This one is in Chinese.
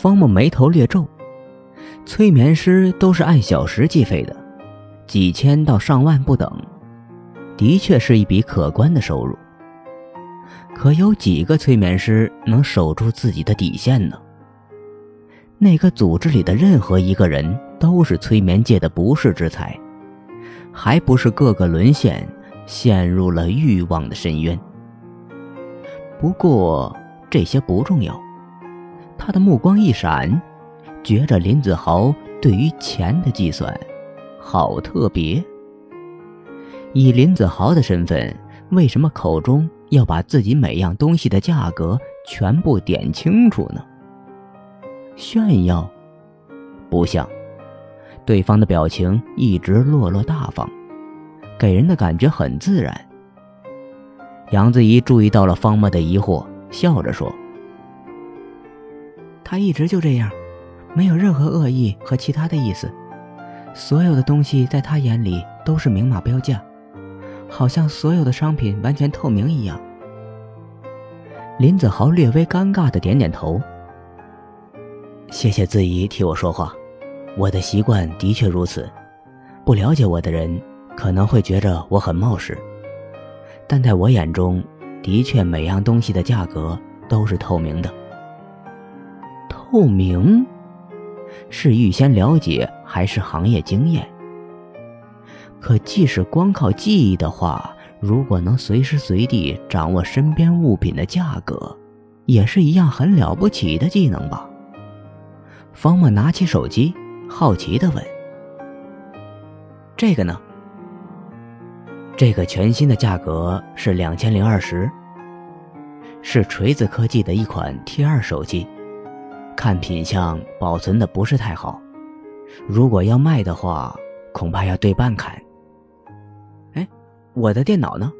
方木眉头略皱，催眠师都是按小时计费的，几千到上万不等，的确是一笔可观的收入。可有几个催眠师能守住自己的底线呢？那个组织里的任何一个人都是催眠界的不世之才，还不是个个沦陷，陷入了欲望的深渊。不过这些不重要。他的目光一闪，觉着林子豪对于钱的计算，好特别。以林子豪的身份，为什么口中要把自己每样东西的价格全部点清楚呢？炫耀？不像。对方的表情一直落落大方，给人的感觉很自然。杨子怡注意到了方墨的疑惑，笑着说。他一直就这样，没有任何恶意和其他的意思。所有的东西在他眼里都是明码标价，好像所有的商品完全透明一样。林子豪略微尴尬的点点头。谢谢子怡替我说话，我的习惯的确如此。不了解我的人可能会觉着我很冒失，但在我眼中，的确每样东西的价格都是透明的。透明，是预先了解还是行业经验？可即使光靠记忆的话，如果能随时随地掌握身边物品的价格，也是一样很了不起的技能吧？方墨拿起手机，好奇的问：“这个呢？这个全新的价格是两千零二十，是锤子科技的一款 T 二手机。”看品相，保存的不是太好。如果要卖的话，恐怕要对半砍。哎，我的电脑呢？